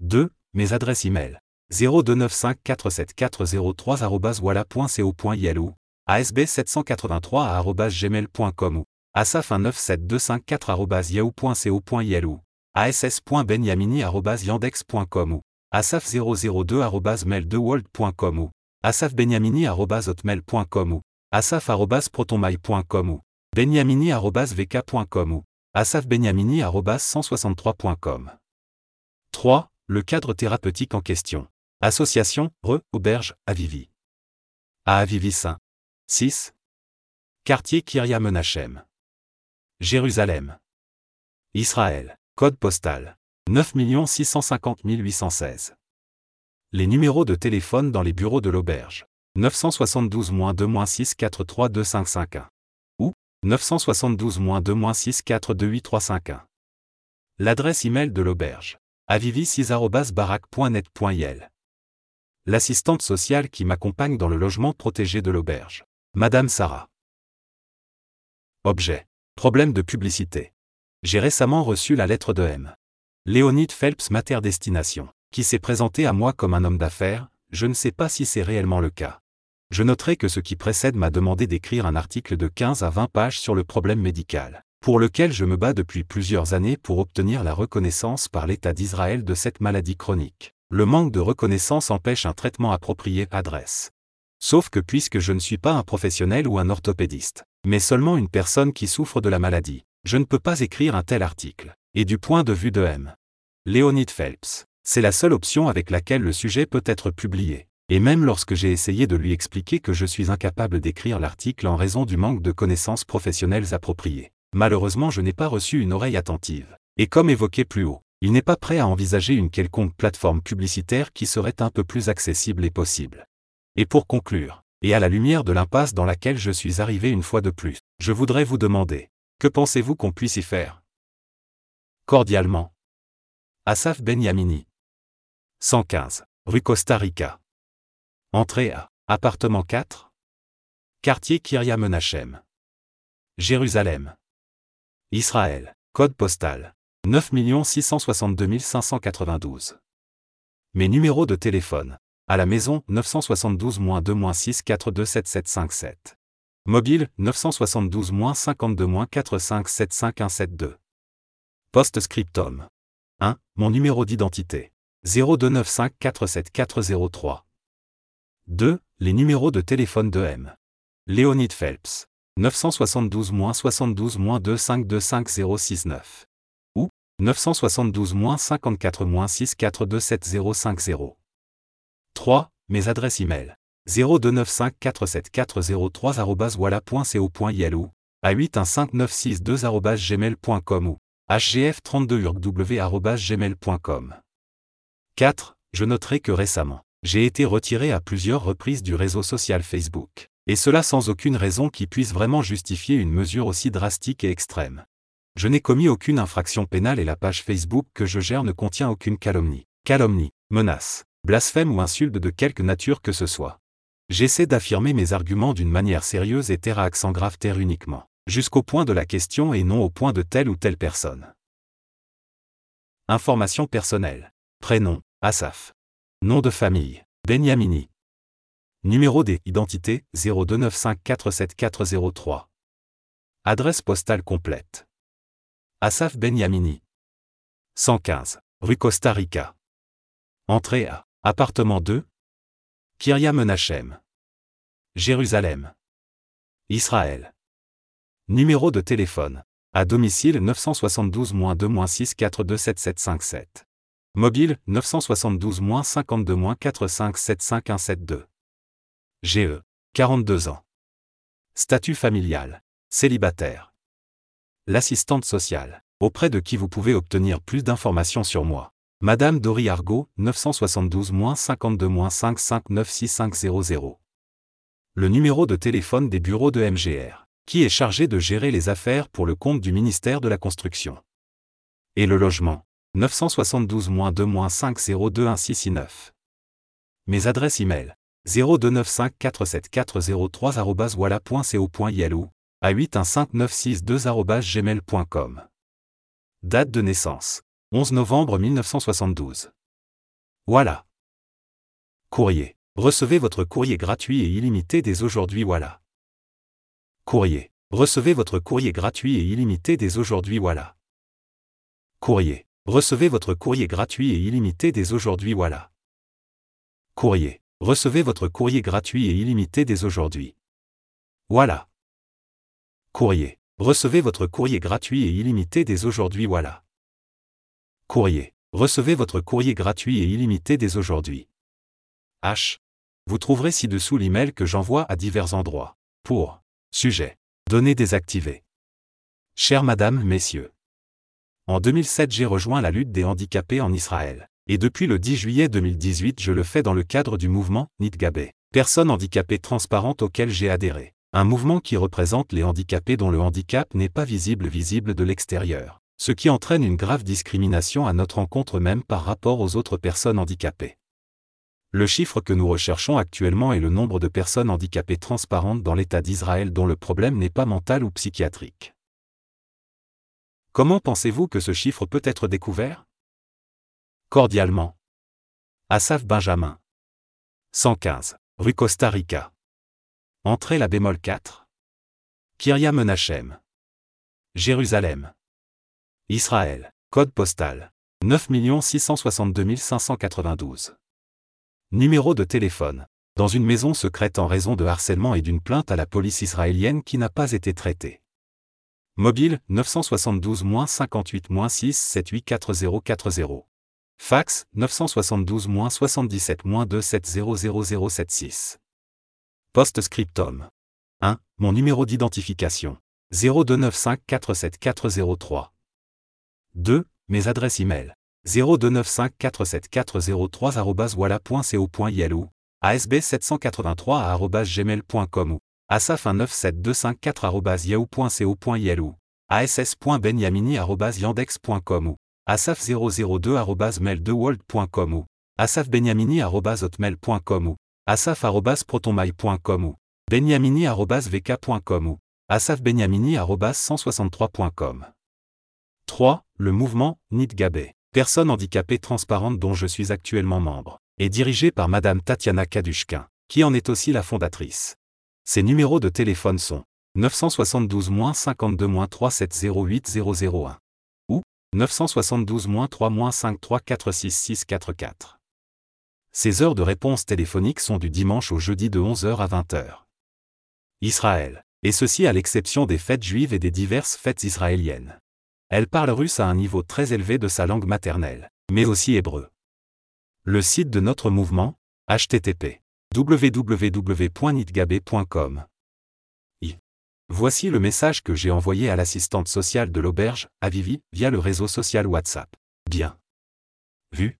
2. Mes adresses e-mail. 0295474003 asb783 ou asaf197254 ou ass.benyamini.yandex.com ou asaf002 ou asafbenyamini.hotmail.com ou asaf.protonmail.com ou benyamini.vk.com ou asafbenyamini.163.com. 3. Le cadre thérapeutique en question. Association, Re, Auberge, Avivi. À Avivi Saint. 6. Quartier Kiria Menachem. Jérusalem. Israël. Code postal. 9 650 816. Les numéros de téléphone dans les bureaux de l'auberge. 972-2-6432551. 972-2-6428351. L'adresse email de l'auberge. avivi6.barak.net.yel. L'assistante sociale qui m'accompagne dans le logement protégé de l'auberge. Madame Sarah. Objet. Problème de publicité. J'ai récemment reçu la lettre de M. Léonide Phelps Mater Destination, qui s'est présenté à moi comme un homme d'affaires, je ne sais pas si c'est réellement le cas. Je noterai que ce qui précède m'a demandé d'écrire un article de 15 à 20 pages sur le problème médical, pour lequel je me bats depuis plusieurs années pour obtenir la reconnaissance par l'État d'Israël de cette maladie chronique. Le manque de reconnaissance empêche un traitement approprié adresse. Sauf que puisque je ne suis pas un professionnel ou un orthopédiste, mais seulement une personne qui souffre de la maladie, je ne peux pas écrire un tel article. Et du point de vue de M. Léonide Phelps, c'est la seule option avec laquelle le sujet peut être publié et même lorsque j'ai essayé de lui expliquer que je suis incapable d'écrire l'article en raison du manque de connaissances professionnelles appropriées. Malheureusement je n'ai pas reçu une oreille attentive. Et comme évoqué plus haut, il n'est pas prêt à envisager une quelconque plateforme publicitaire qui serait un peu plus accessible et possible. Et pour conclure, et à la lumière de l'impasse dans laquelle je suis arrivé une fois de plus, je voudrais vous demander, que pensez-vous qu'on puisse y faire? Cordialement. Asaf Benyamini. 115, rue Costa Rica. Entrée à appartement 4. Quartier Kiria Menachem. Jérusalem. Israël. Code postal. 9 662 592. Mes numéros de téléphone. À la maison 972-2-6427757. Mobile 972-52-4575172. Post-scriptum. 1. Mon numéro d'identité. 0295 47403. 2. Les numéros de téléphone de M. Léonide Phelps. 972 72 2525069. Ou 972 54 64275050. 3. Mes adresses e-mail. 0295 47403 à 8159662 ou hgf32urgw 4. Je noterai que récemment, j'ai été retiré à plusieurs reprises du réseau social Facebook. Et cela sans aucune raison qui puisse vraiment justifier une mesure aussi drastique et extrême. Je n'ai commis aucune infraction pénale et la page Facebook que je gère ne contient aucune calomnie, calomnie, menace, blasphème ou insulte de quelque nature que ce soit. J'essaie d'affirmer mes arguments d'une manière sérieuse et terre à accent grave terre uniquement, jusqu'au point de la question et non au point de telle ou telle personne. Information personnelle. Prénom, Asaf. Nom de famille, Benyamini. Numéro des identité 029547403. Adresse postale complète. Asaf Benyamini. 115, rue Costa Rica. Entrée à appartement 2. Kiria Menachem. Jérusalem. Israël. Numéro de téléphone. À domicile 972-2 6427757. Mobile 972-52-4575172. GE. 42 ans. Statut familial. Célibataire. L'assistante sociale. Auprès de qui vous pouvez obtenir plus d'informations sur moi. Madame Dori Argo, 972-52-5596500. Le numéro de téléphone des bureaux de MGR, qui est chargé de gérer les affaires pour le compte du ministère de la Construction. Et le logement, 972-2-5021669. Mes adresses e-mail 0295 47403 voilà.co.yelou à 8159662 gmail.com. Date de naissance 11 novembre 1972. Voilà. Courrier. Recevez votre courrier gratuit et illimité dès aujourd'hui voilà. Courrier. Recevez votre courrier gratuit et illimité dès aujourd'hui voilà. Courrier. Recevez votre courrier gratuit et illimité dès aujourd'hui voilà. Courrier. Recevez votre courrier gratuit et illimité dès aujourd'hui. Voilà. Courrier. Recevez votre courrier gratuit et illimité dès aujourd'hui voilà. Courrier. Recevez votre courrier gratuit et illimité dès aujourd'hui. H. Vous trouverez ci-dessous l'email que j'envoie à divers endroits. Pour. Sujet. Données désactivées. Chère Madame, Messieurs. En 2007 j'ai rejoint la lutte des handicapés en Israël et depuis le 10 juillet 2018 je le fais dans le cadre du mouvement Nitgabé, personnes handicapées transparentes auquel j'ai adhéré. Un mouvement qui représente les handicapés dont le handicap n'est pas visible visible de l'extérieur, ce qui entraîne une grave discrimination à notre encontre même par rapport aux autres personnes handicapées. Le chiffre que nous recherchons actuellement est le nombre de personnes handicapées transparentes dans l'État d'Israël dont le problème n'est pas mental ou psychiatrique. Comment pensez-vous que ce chiffre peut être découvert? Cordialement. Asaf Benjamin. 115, rue Costa Rica. Entrée la bémol 4. Kiria Menachem. Jérusalem. Israël. Code postal. 9 662 592. Numéro de téléphone. Dans une maison secrète en raison de harcèlement et d'une plainte à la police israélienne qui n'a pas été traitée. Mobile 972 58 6 784040. Fax 972 77 2700076. Post-scriptum. 1. Mon numéro d'identification. 0295 47403. 2. Mes adresses e-mail. 0295 47403 voilà.co.yelou, asb 783 gmail.com ou asaf19724 yahoo.co.yelou, ass.benyamini yandex.com ou asaf002 ou asafbenyamini.hotmail.com ou asaf.protonmail.com ou benyamini.vk.com ou asafbenyamini.163.com 3. Le mouvement Nidgabé, personne handicapée transparente dont je suis actuellement membre, est dirigé par Madame Tatiana Kadushkin, qui en est aussi la fondatrice. Ses numéros de téléphone sont 972 52 3708001 972-3-5346644. Ces heures de réponse téléphonique sont du dimanche au jeudi de 11h à 20h. Israël. Et ceci à l'exception des fêtes juives et des diverses fêtes israéliennes. Elle parle russe à un niveau très élevé de sa langue maternelle, mais aussi hébreu. Le site de notre mouvement, http www.nitgabé.com. Voici le message que j'ai envoyé à l'assistante sociale de l'auberge, Avivi, via le réseau social WhatsApp. Bien. Vu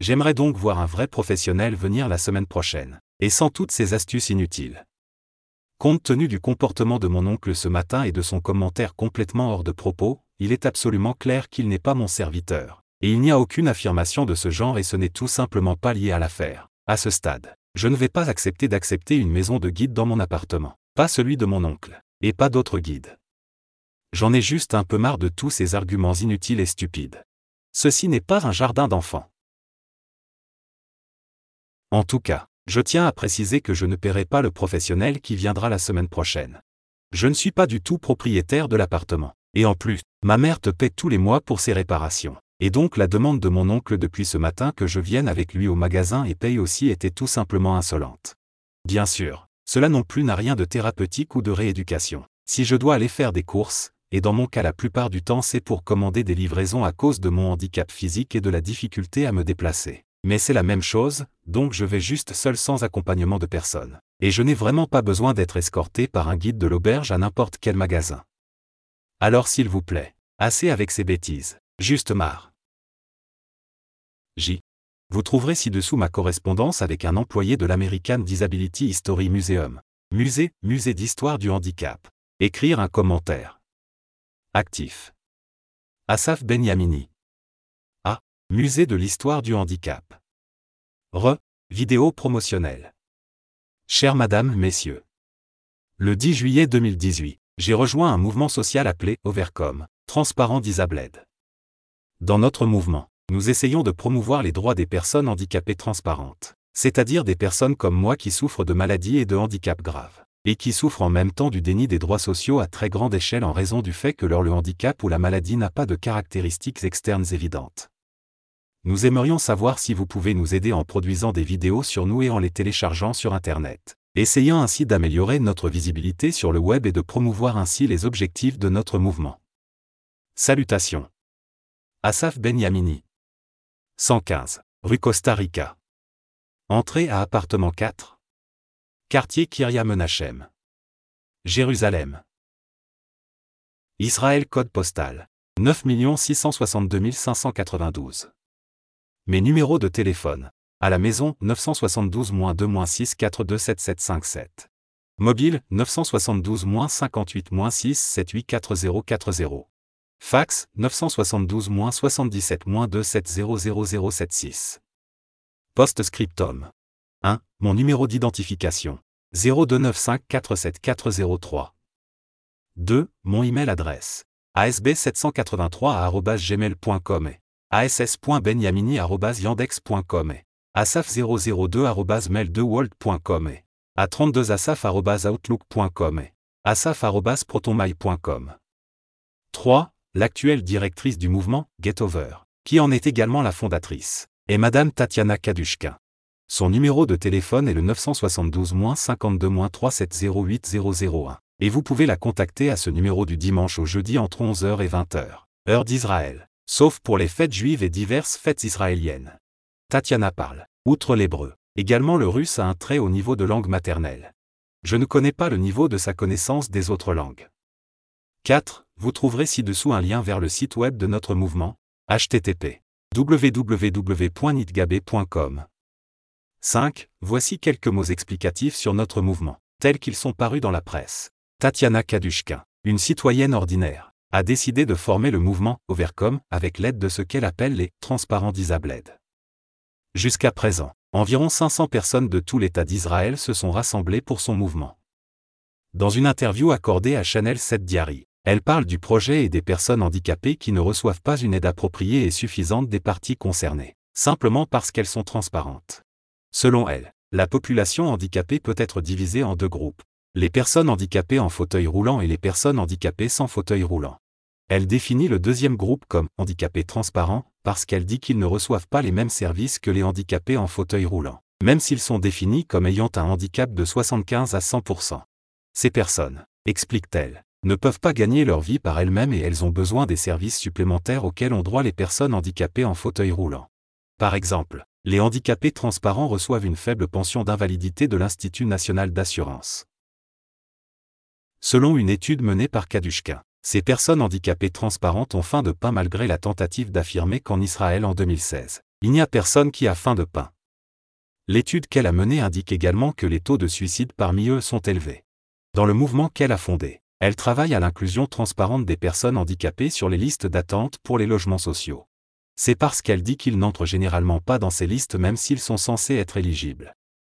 J'aimerais donc voir un vrai professionnel venir la semaine prochaine, et sans toutes ces astuces inutiles. Compte tenu du comportement de mon oncle ce matin et de son commentaire complètement hors de propos, il est absolument clair qu'il n'est pas mon serviteur. Et il n'y a aucune affirmation de ce genre et ce n'est tout simplement pas lié à l'affaire. À ce stade, je ne vais pas accepter d'accepter une maison de guide dans mon appartement, pas celui de mon oncle, et pas d'autres guides. J'en ai juste un peu marre de tous ces arguments inutiles et stupides. Ceci n'est pas un jardin d'enfants. En tout cas, je tiens à préciser que je ne paierai pas le professionnel qui viendra la semaine prochaine. Je ne suis pas du tout propriétaire de l'appartement. Et en plus, ma mère te paie tous les mois pour ses réparations. Et donc la demande de mon oncle depuis ce matin que je vienne avec lui au magasin et paye aussi était tout simplement insolente. Bien sûr, cela non plus n'a rien de thérapeutique ou de rééducation. Si je dois aller faire des courses, et dans mon cas la plupart du temps c'est pour commander des livraisons à cause de mon handicap physique et de la difficulté à me déplacer. Mais c'est la même chose, donc je vais juste seul sans accompagnement de personne. Et je n'ai vraiment pas besoin d'être escorté par un guide de l'auberge à n'importe quel magasin. Alors s'il vous plaît, assez avec ces bêtises. Juste marre. J. Vous trouverez ci-dessous ma correspondance avec un employé de l'American Disability History Museum. Musée, musée d'histoire du handicap. Écrire un commentaire. Actif. Asaf Benyamini. Musée de l'histoire du handicap. Re. Vidéo promotionnelle. Chère Madame, Messieurs. Le 10 juillet 2018, j'ai rejoint un mouvement social appelé Overcom, Transparent d'Isabled. Dans notre mouvement, nous essayons de promouvoir les droits des personnes handicapées transparentes, c'est-à-dire des personnes comme moi qui souffrent de maladies et de handicaps graves, et qui souffrent en même temps du déni des droits sociaux à très grande échelle en raison du fait que leur le handicap ou la maladie n'a pas de caractéristiques externes évidentes. Nous aimerions savoir si vous pouvez nous aider en produisant des vidéos sur nous et en les téléchargeant sur Internet, essayant ainsi d'améliorer notre visibilité sur le web et de promouvoir ainsi les objectifs de notre mouvement. Salutations. Asaf Benyamini. 115, rue Costa Rica. Entrée à appartement 4. Quartier Kiria Menachem. Jérusalem. Israël code postal 9 662 592. Mes numéros de téléphone. À la maison, 972-2-6427757. Mobile, 972-58-6784040. Fax, 972-77-2700076. Post-scriptum. 1. Mon numéro d'identification. 0295474003. 2. Mon email adresse. asb783.gmail.com ass.benyamini.yandex.com et asaf002.mail2world.com et a32asaf.outlook.com et asaf.protonmail.com. 3. L'actuelle directrice du mouvement, Getover, qui en est également la fondatrice, est Madame Tatiana Kadushka. Son numéro de téléphone est le 972-52-3708001, et vous pouvez la contacter à ce numéro du dimanche au jeudi entre 11h et 20h, heure d'Israël sauf pour les fêtes juives et diverses fêtes israéliennes. Tatiana parle, outre l'hébreu, également le russe à un très haut niveau de langue maternelle. Je ne connais pas le niveau de sa connaissance des autres langues. 4. Vous trouverez ci-dessous un lien vers le site web de notre mouvement, http www.nitgabé.com. 5. Voici quelques mots explicatifs sur notre mouvement, tels qu'ils sont parus dans la presse. Tatiana Kadushka, une citoyenne ordinaire a décidé de former le mouvement Overcom avec l'aide de ce qu'elle appelle les transparents d'Isabled. Jusqu'à présent, environ 500 personnes de tout l'État d'Israël se sont rassemblées pour son mouvement. Dans une interview accordée à Chanel 7 Diary, elle parle du projet et des personnes handicapées qui ne reçoivent pas une aide appropriée et suffisante des parties concernées, simplement parce qu'elles sont transparentes. Selon elle, la population handicapée peut être divisée en deux groupes, les personnes handicapées en fauteuil roulant et les personnes handicapées sans fauteuil roulant. Elle définit le deuxième groupe comme handicapés transparents, parce qu'elle dit qu'ils ne reçoivent pas les mêmes services que les handicapés en fauteuil roulant, même s'ils sont définis comme ayant un handicap de 75 à 100%. Ces personnes, explique-t-elle, ne peuvent pas gagner leur vie par elles-mêmes et elles ont besoin des services supplémentaires auxquels ont droit les personnes handicapées en fauteuil roulant. Par exemple, les handicapés transparents reçoivent une faible pension d'invalidité de l'Institut national d'assurance. Selon une étude menée par Kadushka, ces personnes handicapées transparentes ont faim de pain malgré la tentative d'affirmer qu'en Israël en 2016, il n'y a personne qui a faim de pain. L'étude qu'elle a menée indique également que les taux de suicide parmi eux sont élevés. Dans le mouvement qu'elle a fondé, elle travaille à l'inclusion transparente des personnes handicapées sur les listes d'attente pour les logements sociaux. C'est parce qu'elle dit qu'ils n'entrent généralement pas dans ces listes même s'ils sont censés être éligibles.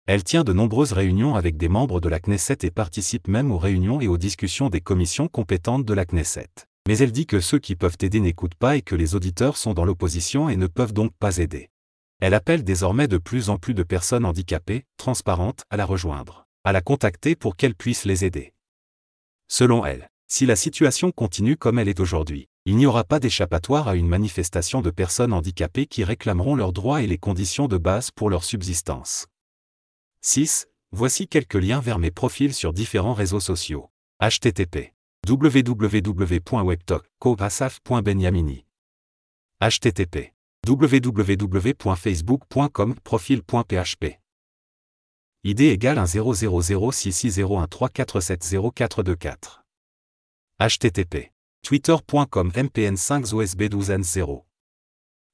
Elle tient de nombreuses réunions avec des membres de la Knesset et participe même aux réunions et aux discussions des commissions compétentes de la Knesset. Mais elle dit que ceux qui peuvent aider n'écoutent pas et que les auditeurs sont dans l'opposition et ne peuvent donc pas aider. Elle appelle désormais de plus en plus de personnes handicapées, transparentes, à la rejoindre, à la contacter pour qu'elle puisse les aider. Selon elle, si la situation continue comme elle est aujourd'hui, il n'y aura pas d'échappatoire à une manifestation de personnes handicapées qui réclameront leurs droits et les conditions de base pour leur subsistance. 6. Voici quelques liens vers mes profils sur différents réseaux sociaux. http www.webtalk.coasaf.benyamini http www.facebook.com profil.php ID égale 1 000660134704424. http twitter.com mpn5 osb 12 0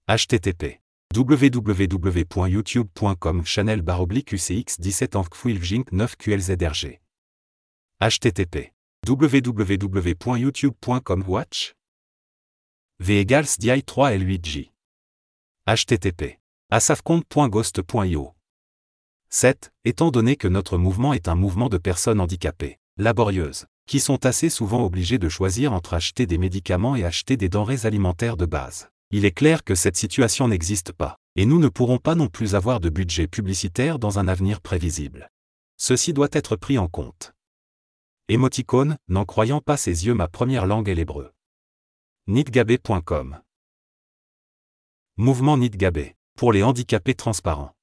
http www.youtube.com channel baroblique UCX 17 Ankfuilvjink 9 QLZRG http www.youtube.com watch. V égale DI 3 L8J http asafcompte.ghost.io 7. Étant donné que notre mouvement est un mouvement de personnes handicapées, laborieuses, qui sont assez souvent obligées de choisir entre acheter des médicaments et acheter des denrées alimentaires de base, il est clair que cette situation n'existe pas, et nous ne pourrons pas non plus avoir de budget publicitaire dans un avenir prévisible. Ceci doit être pris en compte. Émoticône, n'en croyant pas ses yeux ma première langue est l'hébreu. nitgabé.com Mouvement Nitgabé, pour les handicapés transparents.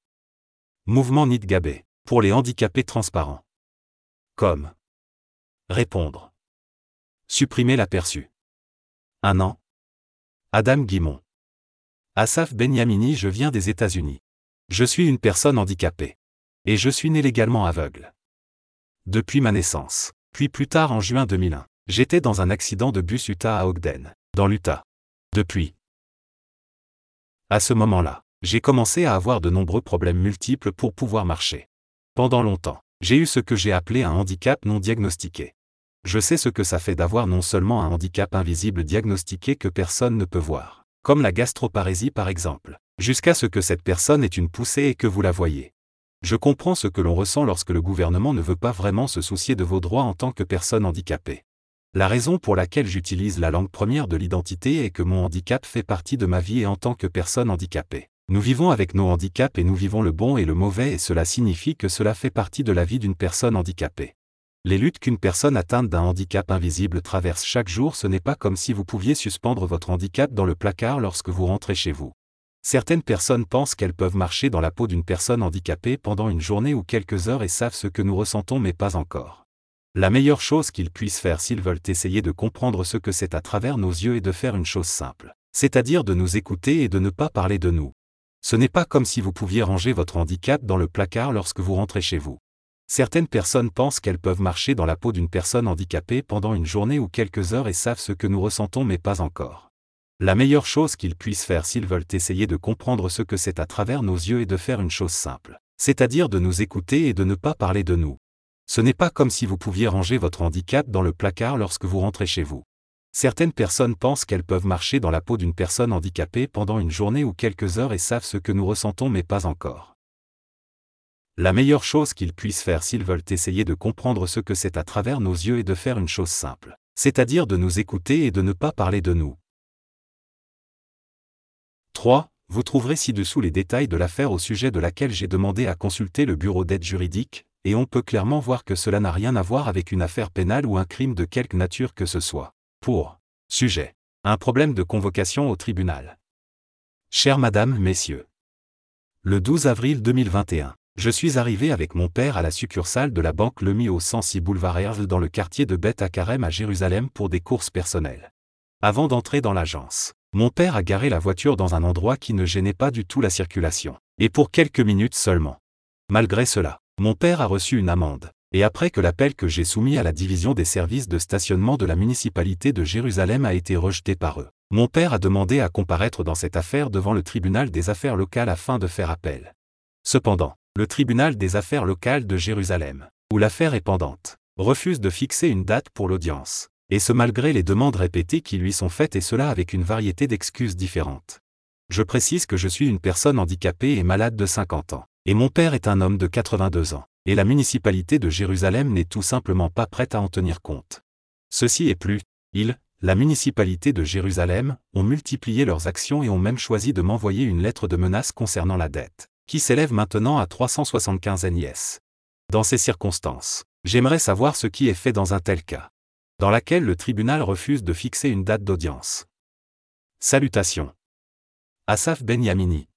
Mouvement Nidgabé. Pour les handicapés transparents. Comme. Répondre. Supprimer l'aperçu. Un an. Adam Guimont. Asaf Benyamini Je viens des États-Unis. Je suis une personne handicapée. Et je suis né légalement aveugle. Depuis ma naissance. Puis plus tard en juin 2001, j'étais dans un accident de bus Utah à Ogden, dans l'Utah. Depuis. À ce moment-là, j'ai commencé à avoir de nombreux problèmes multiples pour pouvoir marcher. Pendant longtemps, j'ai eu ce que j'ai appelé un handicap non diagnostiqué. Je sais ce que ça fait d'avoir non seulement un handicap invisible diagnostiqué que personne ne peut voir, comme la gastroparésie par exemple, jusqu'à ce que cette personne ait une poussée et que vous la voyez. Je comprends ce que l'on ressent lorsque le gouvernement ne veut pas vraiment se soucier de vos droits en tant que personne handicapée. La raison pour laquelle j'utilise la langue première de l'identité est que mon handicap fait partie de ma vie et en tant que personne handicapée. Nous vivons avec nos handicaps et nous vivons le bon et le mauvais et cela signifie que cela fait partie de la vie d'une personne handicapée. Les luttes qu'une personne atteinte d'un handicap invisible traverse chaque jour ce n'est pas comme si vous pouviez suspendre votre handicap dans le placard lorsque vous rentrez chez vous. Certaines personnes pensent qu'elles peuvent marcher dans la peau d'une personne handicapée pendant une journée ou quelques heures et savent ce que nous ressentons mais pas encore. La meilleure chose qu'ils puissent faire s'ils veulent essayer de comprendre ce que c'est à travers nos yeux est de faire une chose simple, c'est-à-dire de nous écouter et de ne pas parler de nous. Ce n'est pas comme si vous pouviez ranger votre handicap dans le placard lorsque vous rentrez chez vous. Certaines personnes pensent qu'elles peuvent marcher dans la peau d'une personne handicapée pendant une journée ou quelques heures et savent ce que nous ressentons mais pas encore. La meilleure chose qu'ils puissent faire s'ils veulent essayer de comprendre ce que c'est à travers nos yeux est de faire une chose simple, c'est-à-dire de nous écouter et de ne pas parler de nous. Ce n'est pas comme si vous pouviez ranger votre handicap dans le placard lorsque vous rentrez chez vous. Certaines personnes pensent qu'elles peuvent marcher dans la peau d'une personne handicapée pendant une journée ou quelques heures et savent ce que nous ressentons mais pas encore. La meilleure chose qu'ils puissent faire s'ils veulent essayer de comprendre ce que c'est à travers nos yeux est de faire une chose simple, c'est-à-dire de nous écouter et de ne pas parler de nous. 3. Vous trouverez ci-dessous les détails de l'affaire au sujet de laquelle j'ai demandé à consulter le bureau d'aide juridique, et on peut clairement voir que cela n'a rien à voir avec une affaire pénale ou un crime de quelque nature que ce soit. Pour sujet. Un problème de convocation au tribunal. Chère Madame, Messieurs. Le 12 avril 2021, je suis arrivé avec mon père à la succursale de la banque Lemi au 106 boulevard Herzl dans le quartier de Beth Akarem à Jérusalem pour des courses personnelles. Avant d'entrer dans l'agence, mon père a garé la voiture dans un endroit qui ne gênait pas du tout la circulation, et pour quelques minutes seulement. Malgré cela, mon père a reçu une amende, et après que l'appel que j'ai soumis à la division des services de stationnement de la municipalité de Jérusalem a été rejeté par eux, mon père a demandé à comparaître dans cette affaire devant le tribunal des affaires locales afin de faire appel. Cependant, le tribunal des affaires locales de Jérusalem, où l'affaire est pendante, refuse de fixer une date pour l'audience, et ce malgré les demandes répétées qui lui sont faites et cela avec une variété d'excuses différentes. Je précise que je suis une personne handicapée et malade de 50 ans, et mon père est un homme de 82 ans et la municipalité de Jérusalem n'est tout simplement pas prête à en tenir compte. Ceci est plus, ils, la municipalité de Jérusalem, ont multiplié leurs actions et ont même choisi de m'envoyer une lettre de menace concernant la dette, qui s'élève maintenant à 375 NIS. Dans ces circonstances, j'aimerais savoir ce qui est fait dans un tel cas, dans laquelle le tribunal refuse de fixer une date d'audience. Salutations. Asaf Ben Yamini.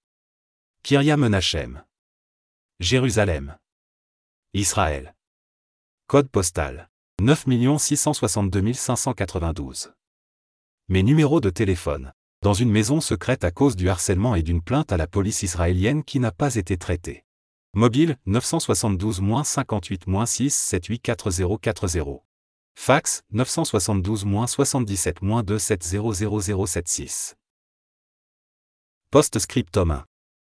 Kiria Menachem. Jérusalem. Israël. Code postal 9 662 592. Mes numéros de téléphone. Dans une maison secrète à cause du harcèlement et d'une plainte à la police israélienne qui n'a pas été traitée. Mobile 972-58-6784040. Fax 972-77-2700076. Postscriptum 1.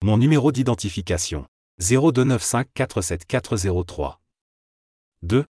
Mon numéro d'identification 029547403. 2.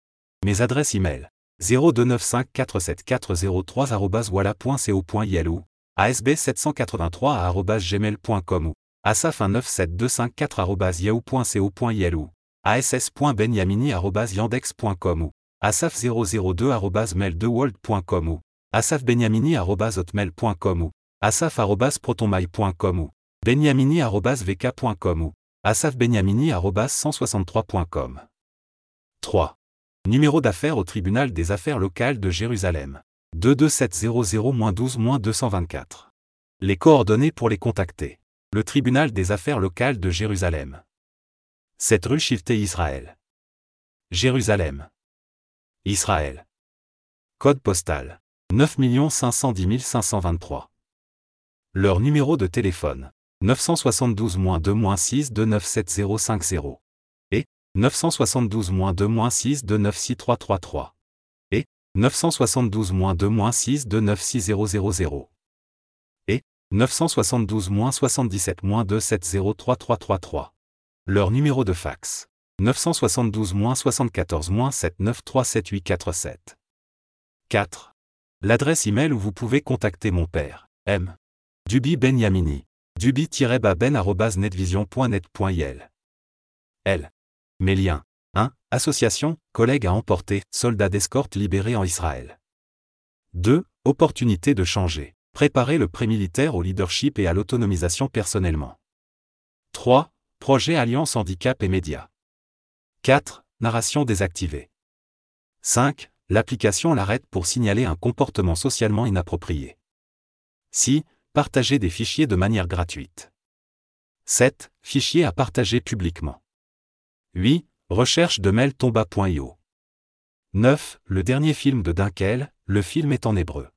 Mes adresses e-mail. 029547403 ASB 783 gmail.com ou asaf197254 ass.benyamini.yandex.com ou asaf002 ou asafbenyamini.hotmail.com ou asaf.protonmail.com ou benyamini.vk.com ou asafbenyamini.163.com. 3. Numéro d'affaires au tribunal des affaires locales de Jérusalem. 22700-12-224. Les coordonnées pour les contacter. Le tribunal des affaires locales de Jérusalem. 7 rue Shifté Israël. Jérusalem. Israël. Code postal. 9 510 523. Leur numéro de téléphone. 972-2-6 297050. Et 972-2-6 296333. Et 972-2-6 296000. Et 972-77-2703333. Leur numéro de fax. 972-74-7937847. 4. L'adresse email où vous pouvez contacter mon père, M. Dubi Benyamini dubi-baben.netvision.net.il. L. Mes liens. 1. Association, collègues à emporter, soldats d'escorte libérés en Israël. 2. Opportunité de changer. Préparer le pré-militaire au leadership et à l'autonomisation personnellement. 3. Projet Alliance Handicap et Médias. 4. Narration désactivée. 5. L'application l'arrête pour signaler un comportement socialement inapproprié. 6. Partager des fichiers de manière gratuite. 7. Fichiers à partager publiquement. 8. Recherche de mail tomba.io. 9. Le dernier film de Dunkel, le film est en hébreu.